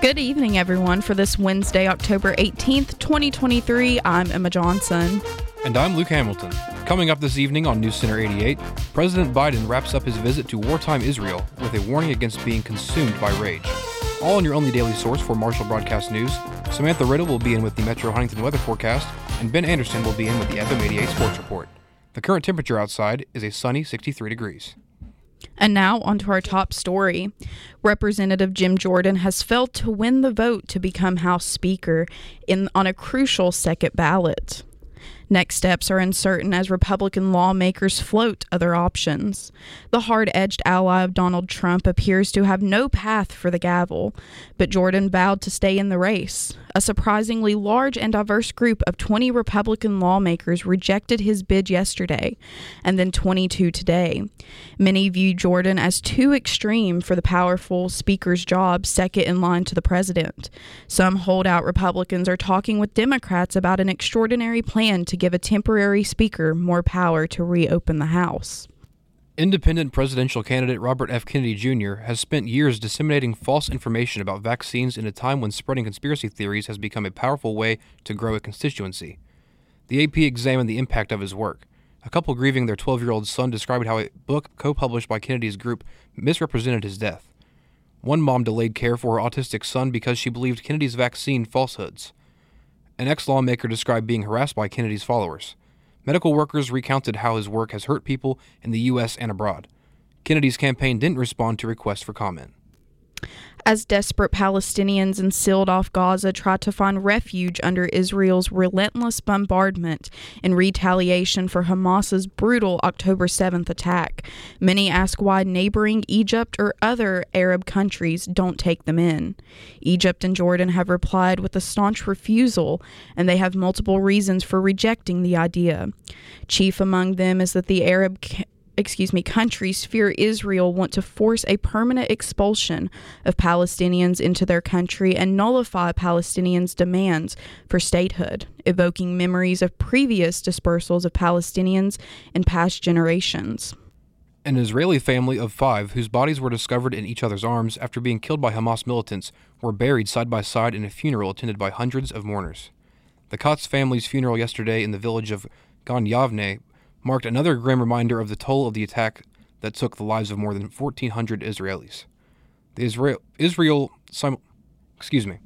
Good evening, everyone, for this Wednesday, October 18th, 2023. I'm Emma Johnson. And I'm Luke Hamilton. Coming up this evening on News Center 88, President Biden wraps up his visit to wartime Israel with a warning against being consumed by rage. All in your only daily source for Marshall Broadcast News, Samantha Riddle will be in with the Metro Huntington weather forecast, and Ben Anderson will be in with the FM 88 sports report. The current temperature outside is a sunny 63 degrees. And now, onto our top story. Representative Jim Jordan has failed to win the vote to become House Speaker in, on a crucial second ballot. Next steps are uncertain as Republican lawmakers float other options. The hard edged ally of Donald Trump appears to have no path for the gavel, but Jordan vowed to stay in the race. A surprisingly large and diverse group of 20 Republican lawmakers rejected his bid yesterday, and then 22 today. Many view Jordan as too extreme for the powerful Speaker's job, second in line to the president. Some holdout Republicans are talking with Democrats about an extraordinary plan to give a temporary speaker more power to reopen the House. Independent presidential candidate Robert F. Kennedy Jr. has spent years disseminating false information about vaccines in a time when spreading conspiracy theories has become a powerful way to grow a constituency. The AP examined the impact of his work. A couple grieving their 12 year old son described how a book co published by Kennedy's group misrepresented his death. One mom delayed care for her autistic son because she believed Kennedy's vaccine falsehoods. An ex lawmaker described being harassed by Kennedy's followers. Medical workers recounted how his work has hurt people in the U.S. and abroad. Kennedy's campaign didn't respond to requests for comment as desperate Palestinians in sealed off Gaza try to find refuge under Israel's relentless bombardment in retaliation for Hamas's brutal October 7th attack. Many ask why neighboring Egypt or other Arab countries don't take them in. Egypt and Jordan have replied with a staunch refusal, and they have multiple reasons for rejecting the idea. Chief among them is that the Arab excuse me, countries fear Israel want to force a permanent expulsion of Palestinians into their country and nullify Palestinians' demands for statehood, evoking memories of previous dispersals of Palestinians in past generations. An Israeli family of five, whose bodies were discovered in each other's arms after being killed by Hamas militants, were buried side by side in a funeral attended by hundreds of mourners. The Katz family's funeral yesterday in the village of Gan Yavne marked another grim reminder of the toll of the attack that took the lives of more than 1,400 Israelis. The Israel, Israel sim, excuse me,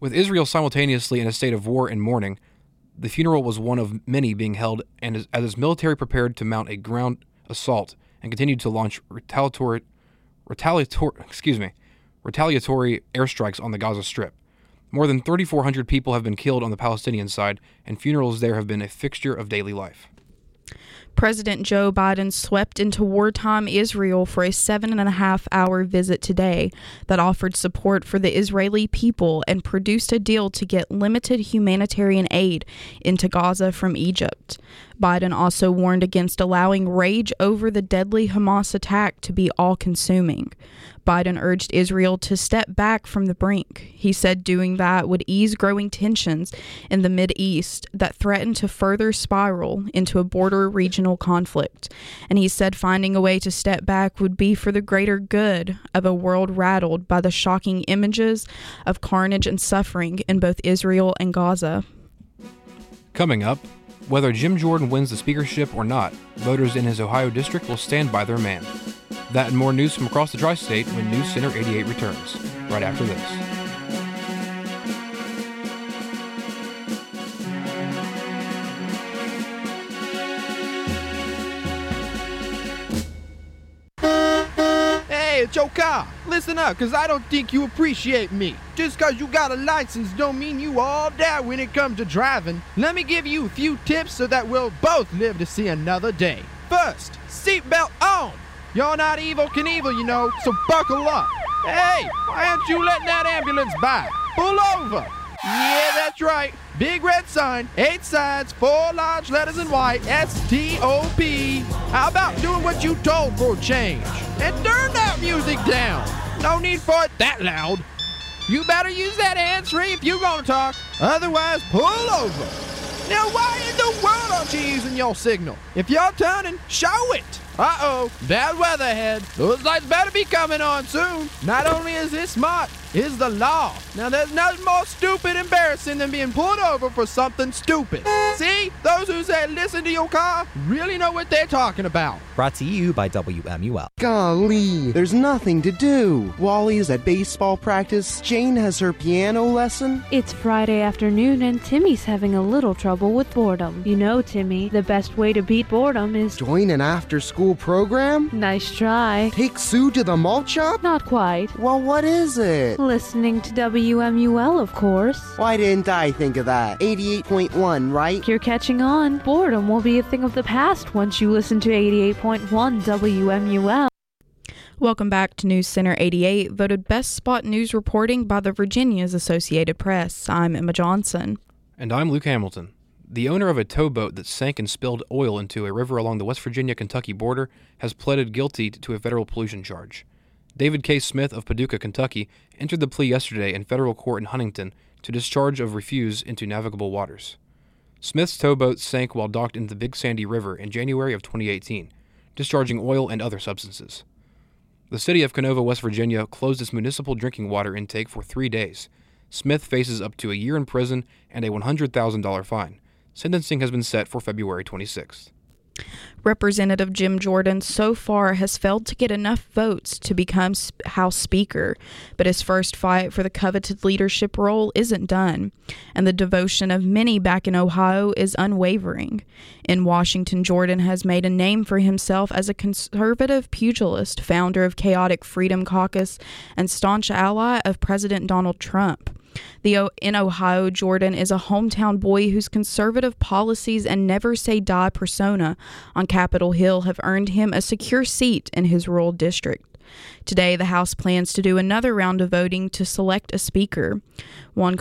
with Israel simultaneously in a state of war and mourning, the funeral was one of many being held, and as, as its military prepared to mount a ground assault and continued to launch retaliatory, retaliatory, excuse me, retaliatory airstrikes on the Gaza Strip. More than 3,400 people have been killed on the Palestinian side, and funerals there have been a fixture of daily life. President Joe Biden swept into wartime Israel for a seven and a half hour visit today that offered support for the Israeli people and produced a deal to get limited humanitarian aid into Gaza from Egypt. Biden also warned against allowing rage over the deadly Hamas attack to be all consuming. Biden urged Israel to step back from the brink. He said doing that would ease growing tensions in the Mid East that threaten to further spiral into a border regional conflict. And he said finding a way to step back would be for the greater good of a world rattled by the shocking images of carnage and suffering in both Israel and Gaza. Coming up, whether Jim Jordan wins the speakership or not, voters in his Ohio district will stand by their man. That and more news from across the tri state when News Center 88 returns, right after this. Hey, it's your car. Listen up, cause I don't think you appreciate me. Just cause you got a license don't mean you all that when it comes to driving. Let me give you a few tips so that we'll both live to see another day. First, seatbelt on. You're not Evel Knievel, you know, so buckle up. Hey, why aren't you letting that ambulance by? Pull over. Yeah, that's right. Big red sign, eight sides, four large letters in white, S-T-O-P. How about doing what you told for a change? And turn that music down. No need for it that loud. You better use that hands-free if you're gonna talk. Otherwise, pull over. Now, why in the world aren't you using your signal? If you're turning, show it. Uh-oh, bad weather ahead. Those lights better be coming on soon. Not only is this smart, it's the law. Now, there's nothing more stupid embarrassing than being pulled over for something stupid. See? Those who say listen to your car really know what they're talking about. Brought to you by WMUL. Golly, there's nothing to do. Wally is at baseball practice, Jane has her piano lesson. It's Friday afternoon and Timmy's having a little trouble with boredom. You know, Timmy, the best way to beat boredom is. Join an after school program? Nice try. Take Sue to the malt shop? Not quite. Well, what is it? Listening to WMUL, of course. Why didn't I think of that? 88.1, right? You're catching on. Boredom will be a thing of the past once you listen to 88.1 WMUL. Welcome back to News Center 88, voted best spot news reporting by the Virginia's Associated Press. I'm Emma Johnson. And I'm Luke Hamilton. The owner of a towboat that sank and spilled oil into a river along the West Virginia Kentucky border has pleaded guilty to a federal pollution charge. David K. Smith of Paducah, Kentucky, entered the plea yesterday in federal court in Huntington to discharge of refuse into navigable waters. Smith's towboat sank while docked into the Big Sandy River in January of 2018, discharging oil and other substances. The city of Kenova, West Virginia, closed its municipal drinking water intake for three days. Smith faces up to a year in prison and a $100,000 fine. Sentencing has been set for February 26th. Representative Jim Jordan so far has failed to get enough votes to become House Speaker, but his first fight for the coveted leadership role isn't done, and the devotion of many back in Ohio is unwavering. In Washington, Jordan has made a name for himself as a conservative pugilist, founder of Chaotic Freedom Caucus, and staunch ally of President Donald Trump. The in Ohio, Jordan is a hometown boy whose conservative policies and never say die persona on Capitol Hill have earned him a secure seat in his rural district. Today, the House plans to do another round of voting to select a speaker. One,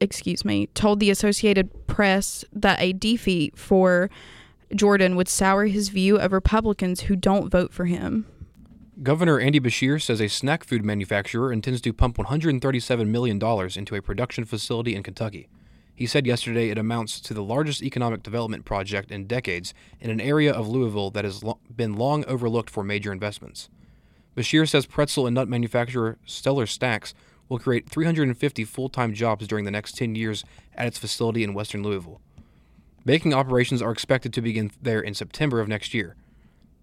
excuse me, told the Associated Press that a defeat for Jordan would sour his view of Republicans who don't vote for him. Governor Andy Beshear says a snack food manufacturer intends to pump $137 million into a production facility in Kentucky. He said yesterday it amounts to the largest economic development project in decades in an area of Louisville that has lo- been long overlooked for major investments. Beshear says pretzel and nut manufacturer Stellar Snacks will create 350 full time jobs during the next 10 years at its facility in western Louisville. Baking operations are expected to begin there in September of next year.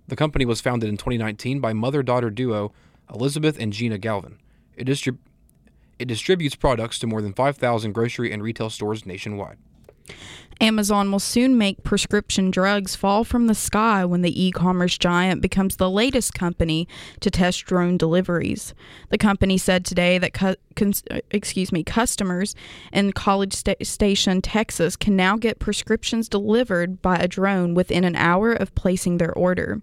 The company was founded in 2019 by mother daughter duo Elizabeth and Gina Galvin. It, distrib- it distributes products to more than 5,000 grocery and retail stores nationwide. Amazon will soon make prescription drugs fall from the sky when the e commerce giant becomes the latest company to test drone deliveries. The company said today that, cu- cons- excuse me, customers in College St- Station, Texas can now get prescriptions delivered by a drone within an hour of placing their order.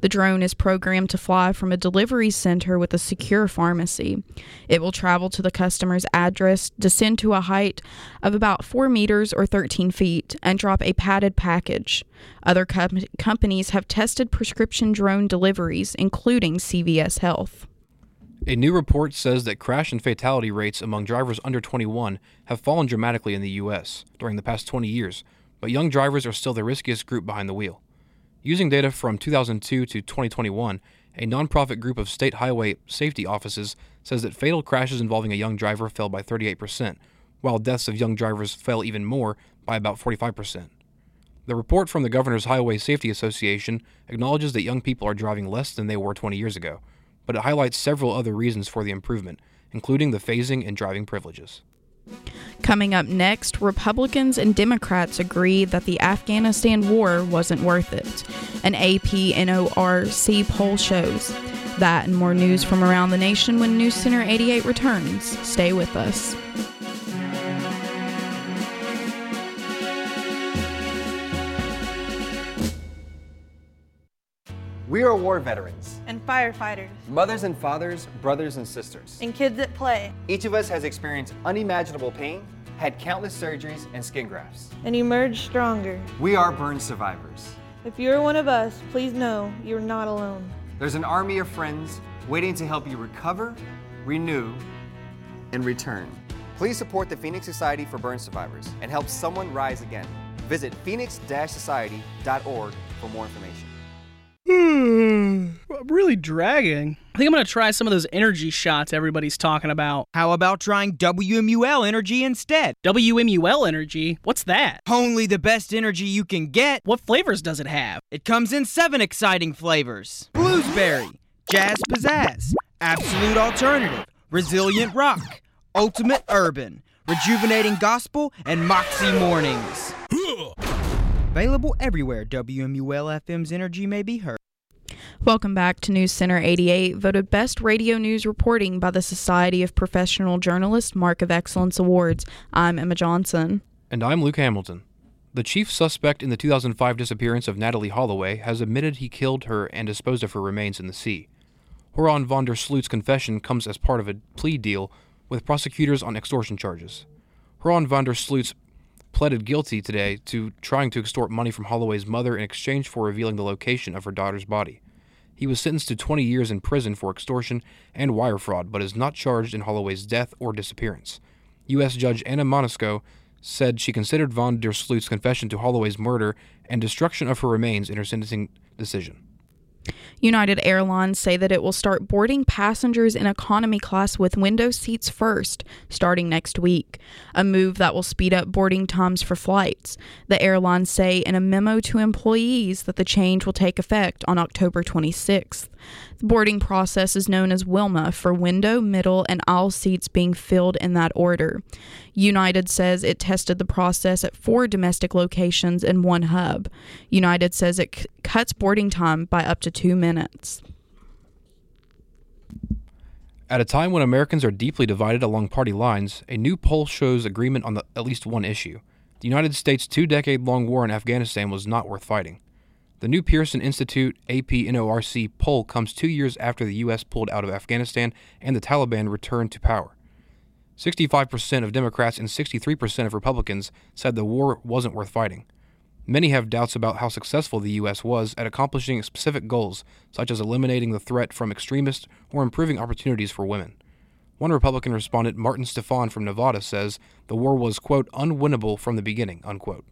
The drone is programmed to fly from a delivery center with a secure pharmacy. It will travel to the customer's address, descend to a height of about 4 meters or 13 feet, and drop a padded package. Other com- companies have tested prescription drone deliveries, including CVS Health. A new report says that crash and fatality rates among drivers under 21 have fallen dramatically in the U.S. during the past 20 years, but young drivers are still the riskiest group behind the wheel. Using data from 2002 to 2021, a nonprofit group of state highway safety offices says that fatal crashes involving a young driver fell by 38%, while deaths of young drivers fell even more by about 45%. The report from the Governor's Highway Safety Association acknowledges that young people are driving less than they were 20 years ago, but it highlights several other reasons for the improvement, including the phasing and driving privileges. Coming up next, Republicans and Democrats agree that the Afghanistan war wasn't worth it. An AP NORC poll shows. That and more news from around the nation when News Center 88 returns. Stay with us. We are war veterans. And firefighters. Mothers and fathers, brothers and sisters. And kids at play. Each of us has experienced unimaginable pain had countless surgeries and skin grafts. and emerged stronger. We are burn survivors. If you're one of us, please know you're not alone. There's an army of friends waiting to help you recover, renew, and return. Please support the Phoenix Society for Burn Survivors and help someone rise again. Visit phoenix-society.org for more information. Hmm, really dragging. I think I'm gonna try some of those energy shots everybody's talking about. How about trying WMUL energy instead? WMUL energy? What's that? Only the best energy you can get. What flavors does it have? It comes in seven exciting flavors bluesberry, jazz pizzazz, absolute alternative, resilient rock, ultimate urban, rejuvenating gospel, and moxie mornings. Available everywhere WMUL FM's energy may be heard. Welcome back to News Center 88, voted Best Radio News Reporting by the Society of Professional Journalists Mark of Excellence Awards. I'm Emma Johnson. And I'm Luke Hamilton. The chief suspect in the 2005 disappearance of Natalee Holloway has admitted he killed her and disposed of her remains in the sea. Joran van der Sloot's confession comes as part of a plea deal with prosecutors on extortion charges. Joran van der Sloot pleaded guilty today to trying to extort money from Holloway's mother in exchange for revealing the location of her daughter's body. He was sentenced to 20 years in prison for extortion and wire fraud, but is not charged in Holloway's death or disappearance. U.S. Judge Anna Manasco said she considered van der Sloot's confession to Holloway's murder and destruction of her remains in her sentencing decision. United Airlines say that it will start boarding passengers in economy class with window seats first, starting next week, a move that will speed up boarding times for flights. The airlines say in a memo to employees that the change will take effect on October 26th. The boarding process is known as Wilma for window, middle, and aisle seats being filled in that order. United says it tested the process at four domestic locations and one hub. United says it c- cuts boarding time by up to two minutes. At a time when Americans are deeply divided along party lines, a new poll shows agreement on the, at least one issue. The United States' two decade long war in Afghanistan was not worth fighting. The new Pearson Institute AP NORC poll comes two years after the U.S. pulled out of Afghanistan and the Taliban returned to power. 65% of Democrats and 63% of Republicans said the war wasn't worth fighting. Many have doubts about how successful the U.S. was at accomplishing specific goals, such as eliminating the threat from extremists or improving opportunities for women. One Republican respondent, Martin Stefan from Nevada, says the war was, quote, unwinnable from the beginning, unquote.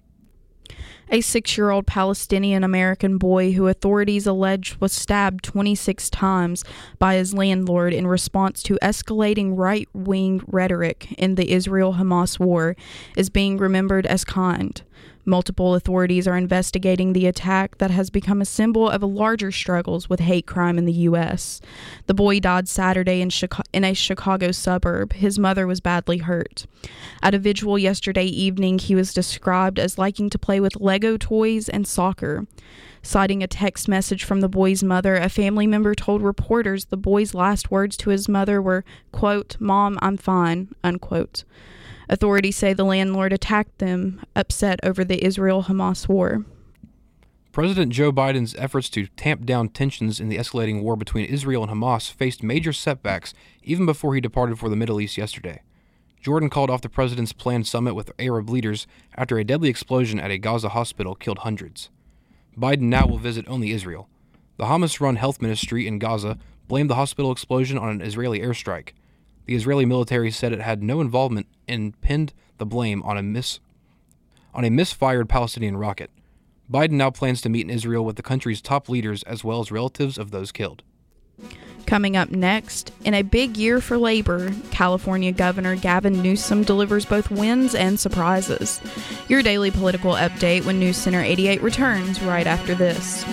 A six year old Palestinian American boy who authorities allege was stabbed 26 times by his landlord in response to escalating right wing rhetoric in the Israel Hamas war is being remembered as kind. Multiple authorities are investigating the attack that has become a symbol of larger struggles with hate crime in the U.S. The boy died Saturday in, Chica- in a Chicago suburb. His mother was badly hurt. At a vigil yesterday evening, he was described as liking to play with Lego toys and soccer. Citing a text message from the boy's mother, a family member told reporters the boy's last words to his mother were, quote, Mom, I'm fine, unquote. Authorities say the landlord attacked them, upset over the Israel Hamas war. President Joe Biden's efforts to tamp down tensions in the escalating war between Israel and Hamas faced major setbacks even before he departed for the Middle East yesterday. Jordan called off the president's planned summit with Arab leaders after a deadly explosion at a Gaza hospital killed hundreds. Biden now will visit only Israel. The Hamas run health ministry in Gaza blamed the hospital explosion on an Israeli airstrike. The Israeli military said it had no involvement and pinned the blame on a mis- on a misfired Palestinian rocket. Biden now plans to meet in Israel with the country's top leaders as well as relatives of those killed. Coming up next, in a big year for labor, California Governor Gavin Newsom delivers both wins and surprises. Your daily political update when News Center 88 returns right after this.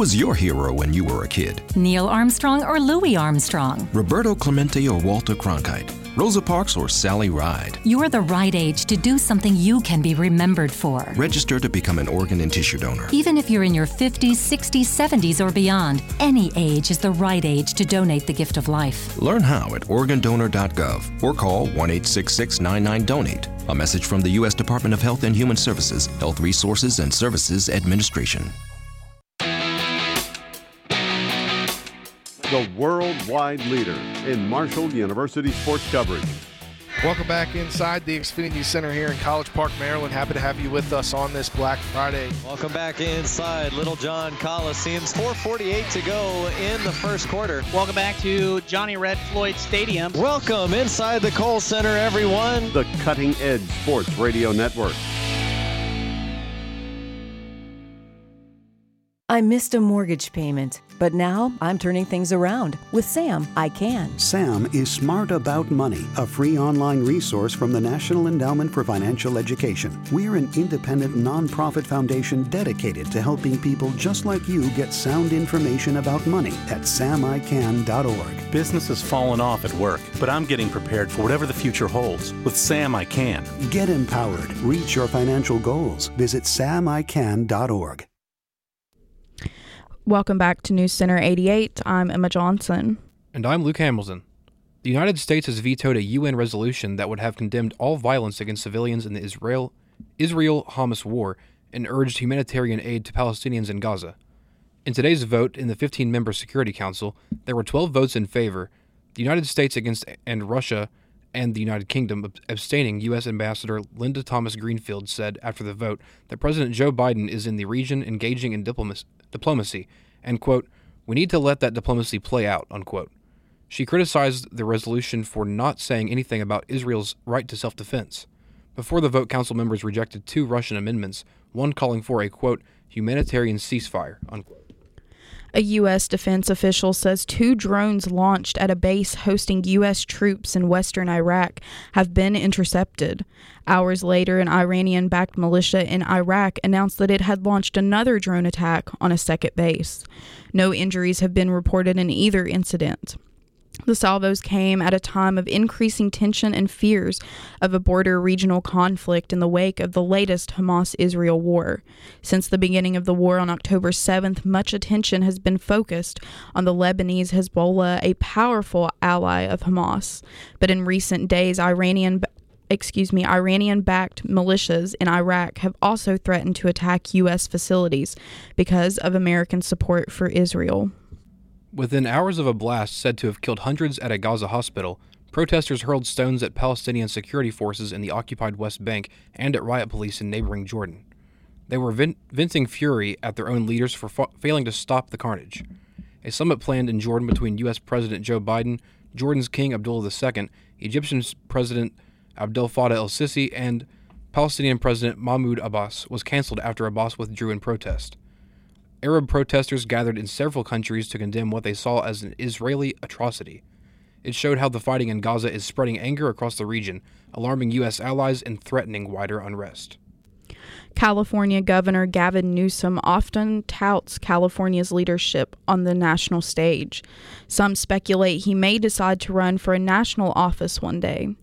Was your hero when you were a kid? Neil Armstrong or Louis Armstrong? Roberto Clemente or Walter Cronkite? Rosa Parks or Sally Ride. You're the right age to do something you can be remembered for. Register to become an organ and tissue donor. Even if you're in your 50s, 60s, 70s, or beyond, any age is the right age to donate the gift of life. Learn how at organdonor.gov or call 1 866 99 Donate. A message from the U.S. Department of Health and Human Services, Health Resources and Services Administration. The worldwide leader in Marshall University sports coverage. Welcome back inside the Xfinity Center here in College Park, Maryland. Happy to have you with us on this Black Friday. Welcome back inside Little John Coliseum's 448 to go in the first quarter. Welcome back to Johnny Red Floyd Stadium. Welcome inside the Kohl Center, everyone. The Cutting Edge Sports Radio Network. I missed a mortgage payment, but now I'm turning things around. With Sam, I can. Sam is Smart About Money, a free online resource from the National Endowment for Financial Education. We're an independent nonprofit foundation dedicated to helping people just like you get sound information about money at samican.org. Business has fallen off at work, but I'm getting prepared for whatever the future holds. With Sam, I can. Get empowered. Reach your financial goals. Visit samican.org. Welcome back to News Center 88. I'm Emma Johnson. And I'm Luke Hamilton. The United States has vetoed a UN resolution that would have condemned all violence against civilians in the Israel Israel Hamas war and urged humanitarian aid to Palestinians in Gaza. In today's vote in the 15 member Security Council, there were 12 votes in favor, the United States against and Russia and the United Kingdom abstaining. U.S. Ambassador Linda Thomas Greenfield said after the vote that President Joe Biden is in the region engaging in diplomacy diplomacy, and, quote, we need to let that diplomacy play out, unquote. She criticized the resolution for not saying anything about Israel's right to self defense. Before the vote, Council members rejected two Russian amendments, one calling for a, quote, humanitarian ceasefire, unquote. A U.S. defense official says two drones launched at a base hosting U.S. troops in western Iraq have been intercepted. Hours later, an Iranian backed militia in Iraq announced that it had launched another drone attack on a second base. No injuries have been reported in either incident. The salvos came at a time of increasing tension and fears of a border regional conflict in the wake of the latest Hamas Israel war. Since the beginning of the war on October 7th, much attention has been focused on the Lebanese Hezbollah, a powerful ally of Hamas. But in recent days, Iranian excuse me, Iranian backed militias in Iraq have also threatened to attack U.S. facilities because of American support for Israel. Within hours of a blast said to have killed hundreds at a Gaza hospital, protesters hurled stones at Palestinian security forces in the occupied West Bank and at riot police in neighboring Jordan. They were vent- venting fury at their own leaders for fa- failing to stop the carnage. A summit planned in Jordan between U.S. President Joe Biden, Jordan's King Abdullah II, Egyptian President Abdel Fattah el Sisi, and Palestinian President Mahmoud Abbas was canceled after Abbas withdrew in protest. Arab protesters gathered in several countries to condemn what they saw as an Israeli atrocity. It showed how the fighting in Gaza is spreading anger across the region, alarming U.S. allies and threatening wider unrest. California Governor Gavin Newsom often touts California's leadership on the national stage. Some speculate he may decide to run for a national office one day.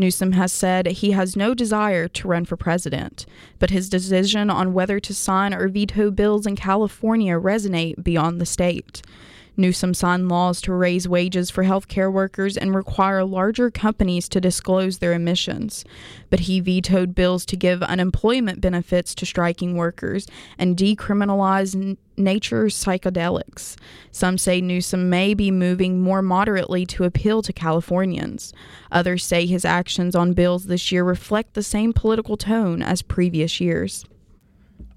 Newsom has said he has no desire to run for president, but his decision on whether to sign or veto bills in California resonate beyond the state. Newsom signed laws to raise wages for healthcare workers and require larger companies to disclose their emissions. But he vetoed bills to give unemployment benefits to striking workers and decriminalize n- nature psychedelics. Some say Newsom may be moving more moderately to appeal to Californians. Others say his actions on bills this year reflect the same political tone as previous years.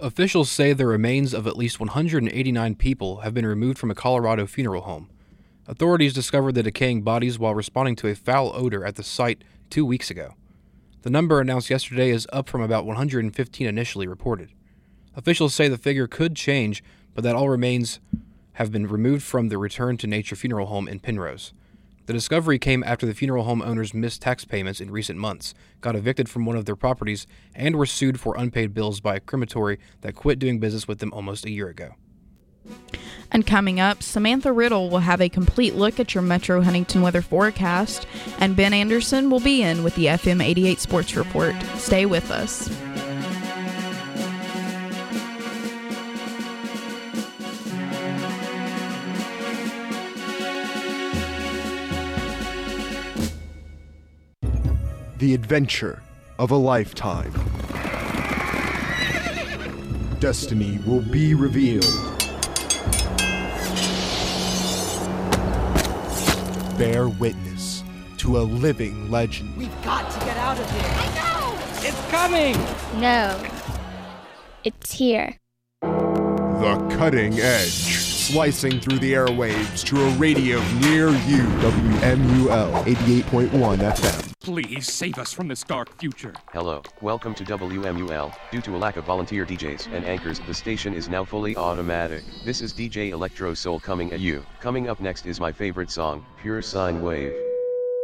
Officials say the remains of at least 189 people have been removed from a Colorado funeral home. Authorities discovered the decaying bodies while responding to a foul odor at the site two weeks ago. The number announced yesterday is up from about 115 initially reported. Officials say the figure could change, but that all remains have been removed from the Return to Nature funeral home in Penrose. The discovery came after the funeral home owners missed tax payments in recent months, got evicted from one of their properties, and were sued for unpaid bills by a crematory that quit doing business with them almost a year ago. And coming up, Samantha Riddle will have a complete look at your Metro Huntington weather forecast, and Ben Anderson will be in with the FM 88 Sports Report. Stay with us. The adventure of a lifetime. Destiny will be revealed. Bear witness to a living legend. We've got to get out of here. I know! It's coming! No. It's here. The cutting edge, slicing through the airwaves to a radio near you. WMUL 88.1 FM. Please save us from this dark future. Hello, welcome to WMUL. Due to a lack of volunteer DJs and anchors, the station is now fully automatic. This is DJ Electro Soul coming at you. Coming up next is my favorite song, Pure Sine Wave.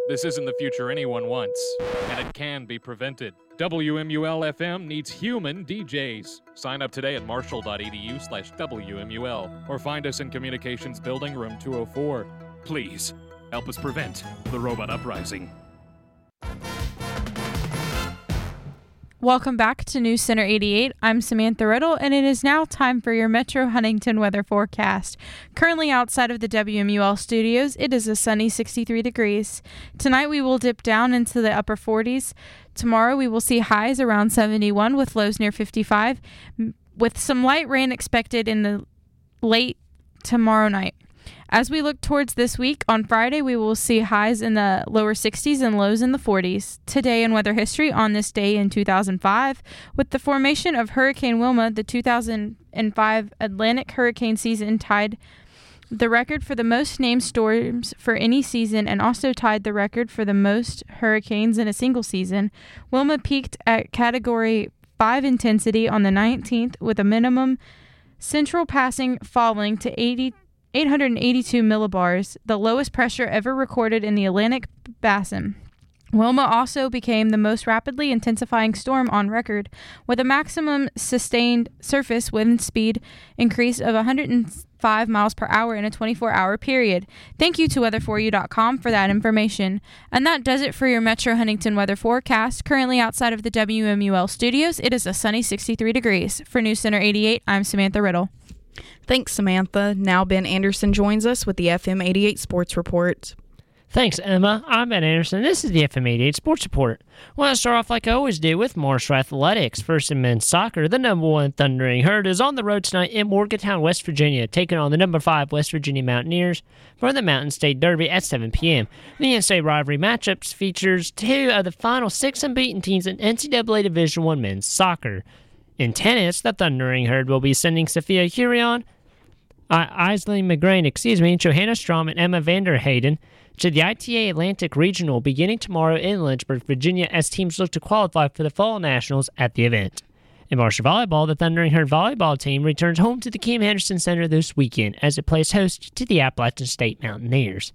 This isn't the future anyone wants, and it can be prevented. WMUL FM needs human DJs. Sign up today at marshall.edu slash WMUL or find us in Communications Building Room 204. Please, help us prevent the robot uprising. Welcome back to News Center 88. I'm Samantha Riddle, and it is now time for your Metro Huntington weather forecast. Currently outside of the WMUL studios, it is a sunny 63 degrees. Tonight we will dip down into the upper 40s. Tomorrow we will see highs around 71 with lows near 55, with some light rain expected in the late tomorrow night. As we look towards this week, on Friday, we will see highs in the lower 60s and lows in the 40s. Today in weather history, on this day in 2005, with the formation of Hurricane Wilma, the 2005 Atlantic hurricane season tied the record for the most named storms for any season and also tied the record for the most hurricanes in a single season. Wilma peaked at category 5 intensity on the 19th with a minimum central passing falling to 80 882 millibars, the lowest pressure ever recorded in the Atlantic Basin. Wilma also became the most rapidly intensifying storm on record, with a maximum sustained surface wind speed increase of 105 miles per hour in a 24 hour period. Thank you to weather4u.com for that information. And that does it for your Metro Huntington weather forecast. Currently outside of the WMUL studios, it is a sunny 63 degrees. For News Center 88, I'm Samantha Riddle. Thanks, Samantha. Now Ben Anderson joins us with the FM 88 Sports Report. Thanks, Emma. I'm Ben Anderson. This is the FM 88 Sports Report. I want to start off like I always do with Marshall Athletics. First in men's soccer, the number one Thundering Herd is on the road tonight in Morgantown, West Virginia, taking on the number five West Virginia Mountaineers for the Mountain State Derby at 7 p.m. The NCAA rivalry matchups features two of the final six unbeaten teams in NCAA Division One men's soccer. In tennis, the Thundering Herd will be sending Sophia Hurion, uh, Aislinn McGrain, excuse me, Johanna Strom, and Emma Vanderheyden to the ITA Atlantic Regional beginning tomorrow in Lynchburg, Virginia, as teams look to qualify for the Fall Nationals at the event. In Marshall Volleyball, the Thundering Herd volleyball team returns home to the Cam Henderson Center this weekend as it plays host to the Appalachian State Mountaineers.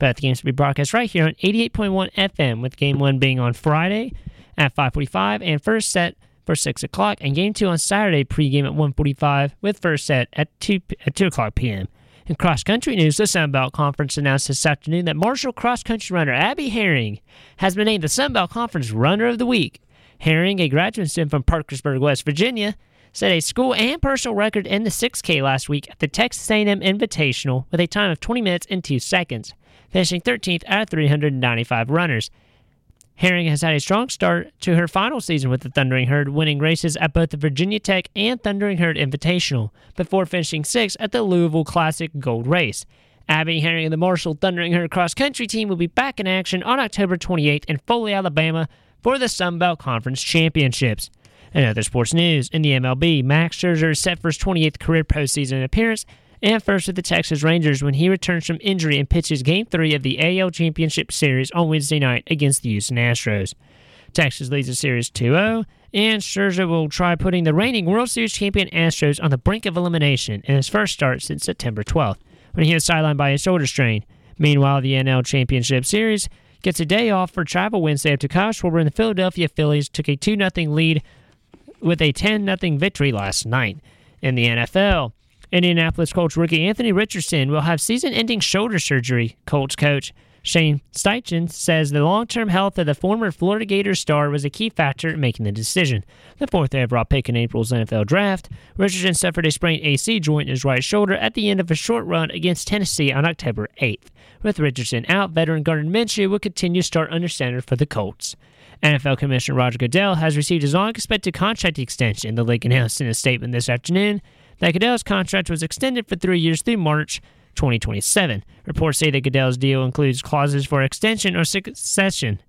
Both games will be broadcast right here on 88.1 FM, with Game 1 being on Friday at 545 and first set for 6 o'clock, and Game 2 on Saturday pregame at 1:45 with first set at 2, at 2 o'clock p.m. In cross country news, the Sun Belt Conference announced this afternoon that Marshall cross country runner Abby Herring has been named the Sun Belt Conference Runner of the Week. Herring, a graduate student from Parkersburg, West Virginia, set a school and personal record in the 6K last week at the Texas A&M Invitational with a time of 20 minutes and 2 seconds, finishing 13th out of 395 runners. Herring has had a strong start to her final season with the Thundering Herd, winning races at both the Virginia Tech and Thundering Herd Invitational, before finishing sixth at the Louisville Classic Gold Race. Abby Herring and the Marshall Thundering Herd cross country team will be back in action on October 28th in Foley, Alabama for the Sun Belt Conference Championships. In other sports news, in the MLB, Max Scherzer is set for his 28th career postseason appearance and first with the Texas Rangers when he returns from injury and pitches Game 3 of the AL Championship Series on Wednesday night against the Houston Astros. Texas leads the series 2 0, and Scherzer will try putting the reigning World Series champion Astros on the brink of elimination in his first start since September 12th, when he was sidelined by a shoulder strain. Meanwhile, the NL Championship Series gets a day off for travel Wednesday after Kyle Schwarber and the Philadelphia Phillies took a 2 0 lead with a 10 0 victory last night. In the NFL, Indianapolis Colts rookie Anthony Richardson will have season ending shoulder surgery, Colts coach Shane Steichen says the long term health of the former Florida Gators star was a key factor in making the decision. The fourth overall pick in April's NFL draft, Richardson suffered a sprained AC joint in his right shoulder at the end of a short run against Tennessee on October 8th. With Richardson out, veteran Gardner Minshew will continue to start under center for the Colts. NFL Commissioner Roger Goodell has received his long expected contract extension, the league announced in a statement this afternoon. That Goodell's contract was extended for three years through March 2027. Reports say that Goodell's deal includes clauses for extension or succession.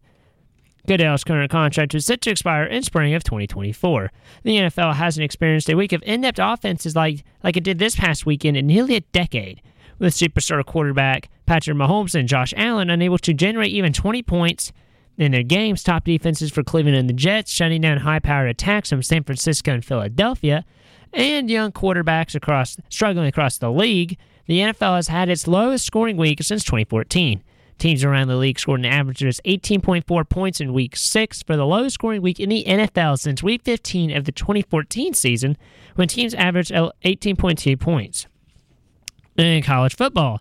Goodell's current contract is set to expire in spring of 2024. The NFL hasn't experienced a week of in-depth offenses like, like it did this past weekend in nearly a decade, with superstar quarterback Patrick Mahomes and Josh Allen unable to generate even 20 points in their games. Top defenses for Cleveland and the Jets shutting down high-powered attacks from San Francisco and Philadelphia, and young quarterbacks across struggling across the league the NFL has had its lowest scoring week since 2014. Teams around the league scored an average of 18.4 points in week 6 for the lowest scoring week in the NFL since week 15 of the 2014 season, when teams averaged 18.2 points. In college football,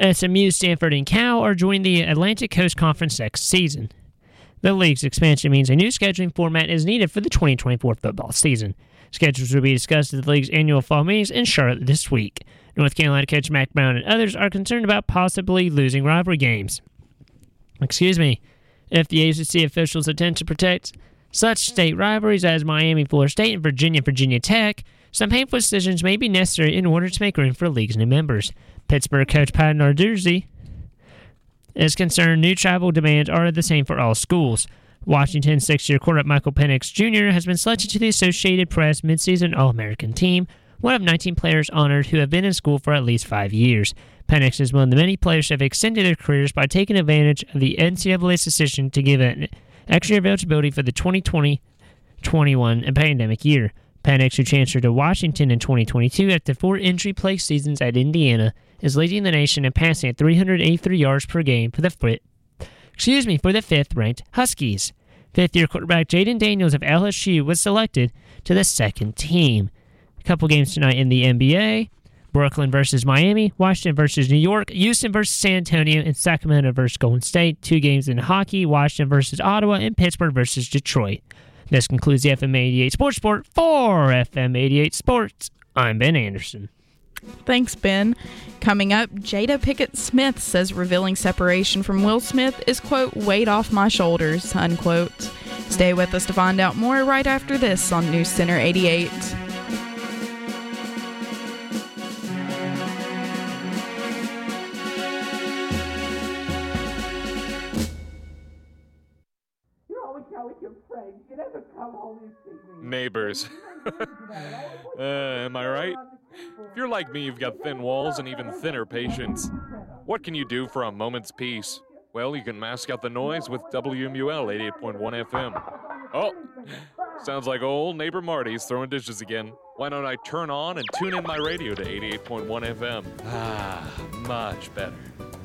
SMU, Stanford, and Cal are joining the Atlantic Coast Conference next season. The league's expansion means a new scheduling format is needed for the 2024 football season. Schedules will be discussed at the league's annual fall meetings in Charlotte this week. North Carolina coach Mack Brown and others are concerned about possibly losing rivalry games. Excuse me. If the ACC officials attempt to protect such state rivalries as Miami, Florida State, and Virginia, Virginia Tech, some painful decisions may be necessary in order to make room for league's new members. Pittsburgh coach Pat Narduzzi is concerned new travel demands are the same for all schools. Washington six-year quarterback Michael Penix Jr. has been selected to the Associated Press midseason All-American team, one of 19 players honored who have been in school for at least five years. Penix is one of the many players who have extended their careers by taking advantage of the NCAA's decision to give an extra eligibility for the 2020-21 pandemic year. Penix, who transferred to Washington in 2022 after four injury-plagued seasons at Indiana, is leading the nation in passing at 383 yards per game for the excuse me, for the fifth-ranked Huskies. Fifth-year quarterback Jayden Daniels of LSU was selected to the second team A couple games tonight in the NBA. Brooklyn versus Miami, Washington versus New York, Houston versus San Antonio, and Sacramento versus Golden State. Two games in hockey, Washington versus Ottawa, and Pittsburgh versus Detroit. This concludes the FM 88 Sports Report for FM 88 Sports. I'm Ben Anderson. Thanks, Ben. Coming up, Jada Pinkett Smith says revealing separation from Will Smith is, quote, weight off my shoulders, unquote. Stay with us to find out more right after this on News Center 88. Neighbors. uh, am I right? If you're like me, you've got thin walls and even thinner patience. What can you do for a moment's peace? Well, you can mask out the noise with WMUL 88.1 FM. Oh, sounds like old neighbor Marty's throwing dishes again. Why don't I turn on and tune in my radio to 88.1 FM? Ah, much better.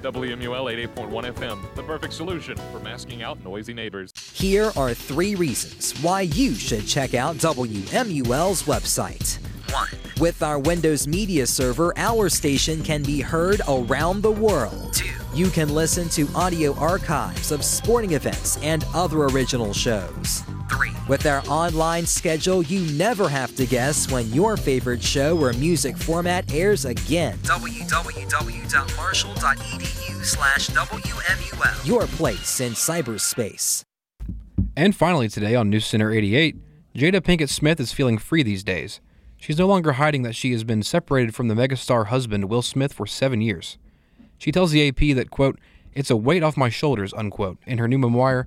WMUL 88.1 FM, the perfect solution for masking out noisy neighbors. Here are three reasons why you should check out WMUL's website. 1. With our Windows Media Server, our station can be heard around the world. 2. You can listen to audio archives of sporting events and other original shows. 3. With our online schedule, you never have to guess when your favorite show or music format airs again. www.marshall.edu slash WMUL. Your place in cyberspace. And finally today on News Center 88, Jada Pinkett Smith is feeling free these days. She's no longer hiding that she has been separated from the megastar husband Will Smith for seven years. She tells the AP that, quote, it's a weight off my shoulders, unquote, in her new memoir,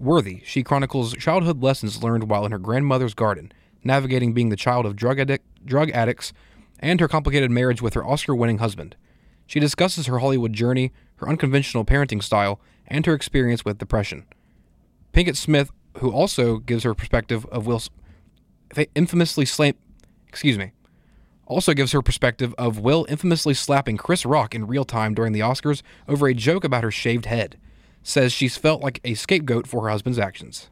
Worthy, she chronicles childhood lessons learned while in her grandmother's garden, navigating being the child of drug, addic- drug addicts and her complicated marriage with her Oscar winning husband. She discusses her Hollywood journey, her unconventional parenting style, and her experience with depression. Pinkett Smith, who also gives her perspective of Will's infamously slam- excuse me, also gives her perspective of Will infamously slapping Chris Rock in real time during the Oscars over a joke about her shaved head says she's felt like a scapegoat for her husband's actions.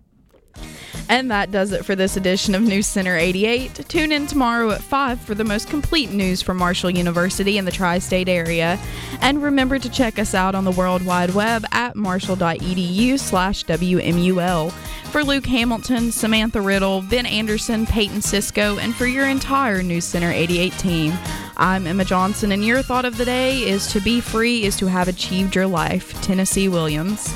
And that does it for this edition of News Center 88. Tune in tomorrow at 5 for the most complete news from Marshall University in the tri state area. And remember to check us out on the World Wide Web at marshall.edu slash WMUL. For Luke Hamilton, Samantha Riddle, Ben Anderson, Peyton Cisco, and for your entire News Center 88 team, I'm Emma Johnson, and your thought of the day is to be free is to have achieved your life. Tennessee Williams.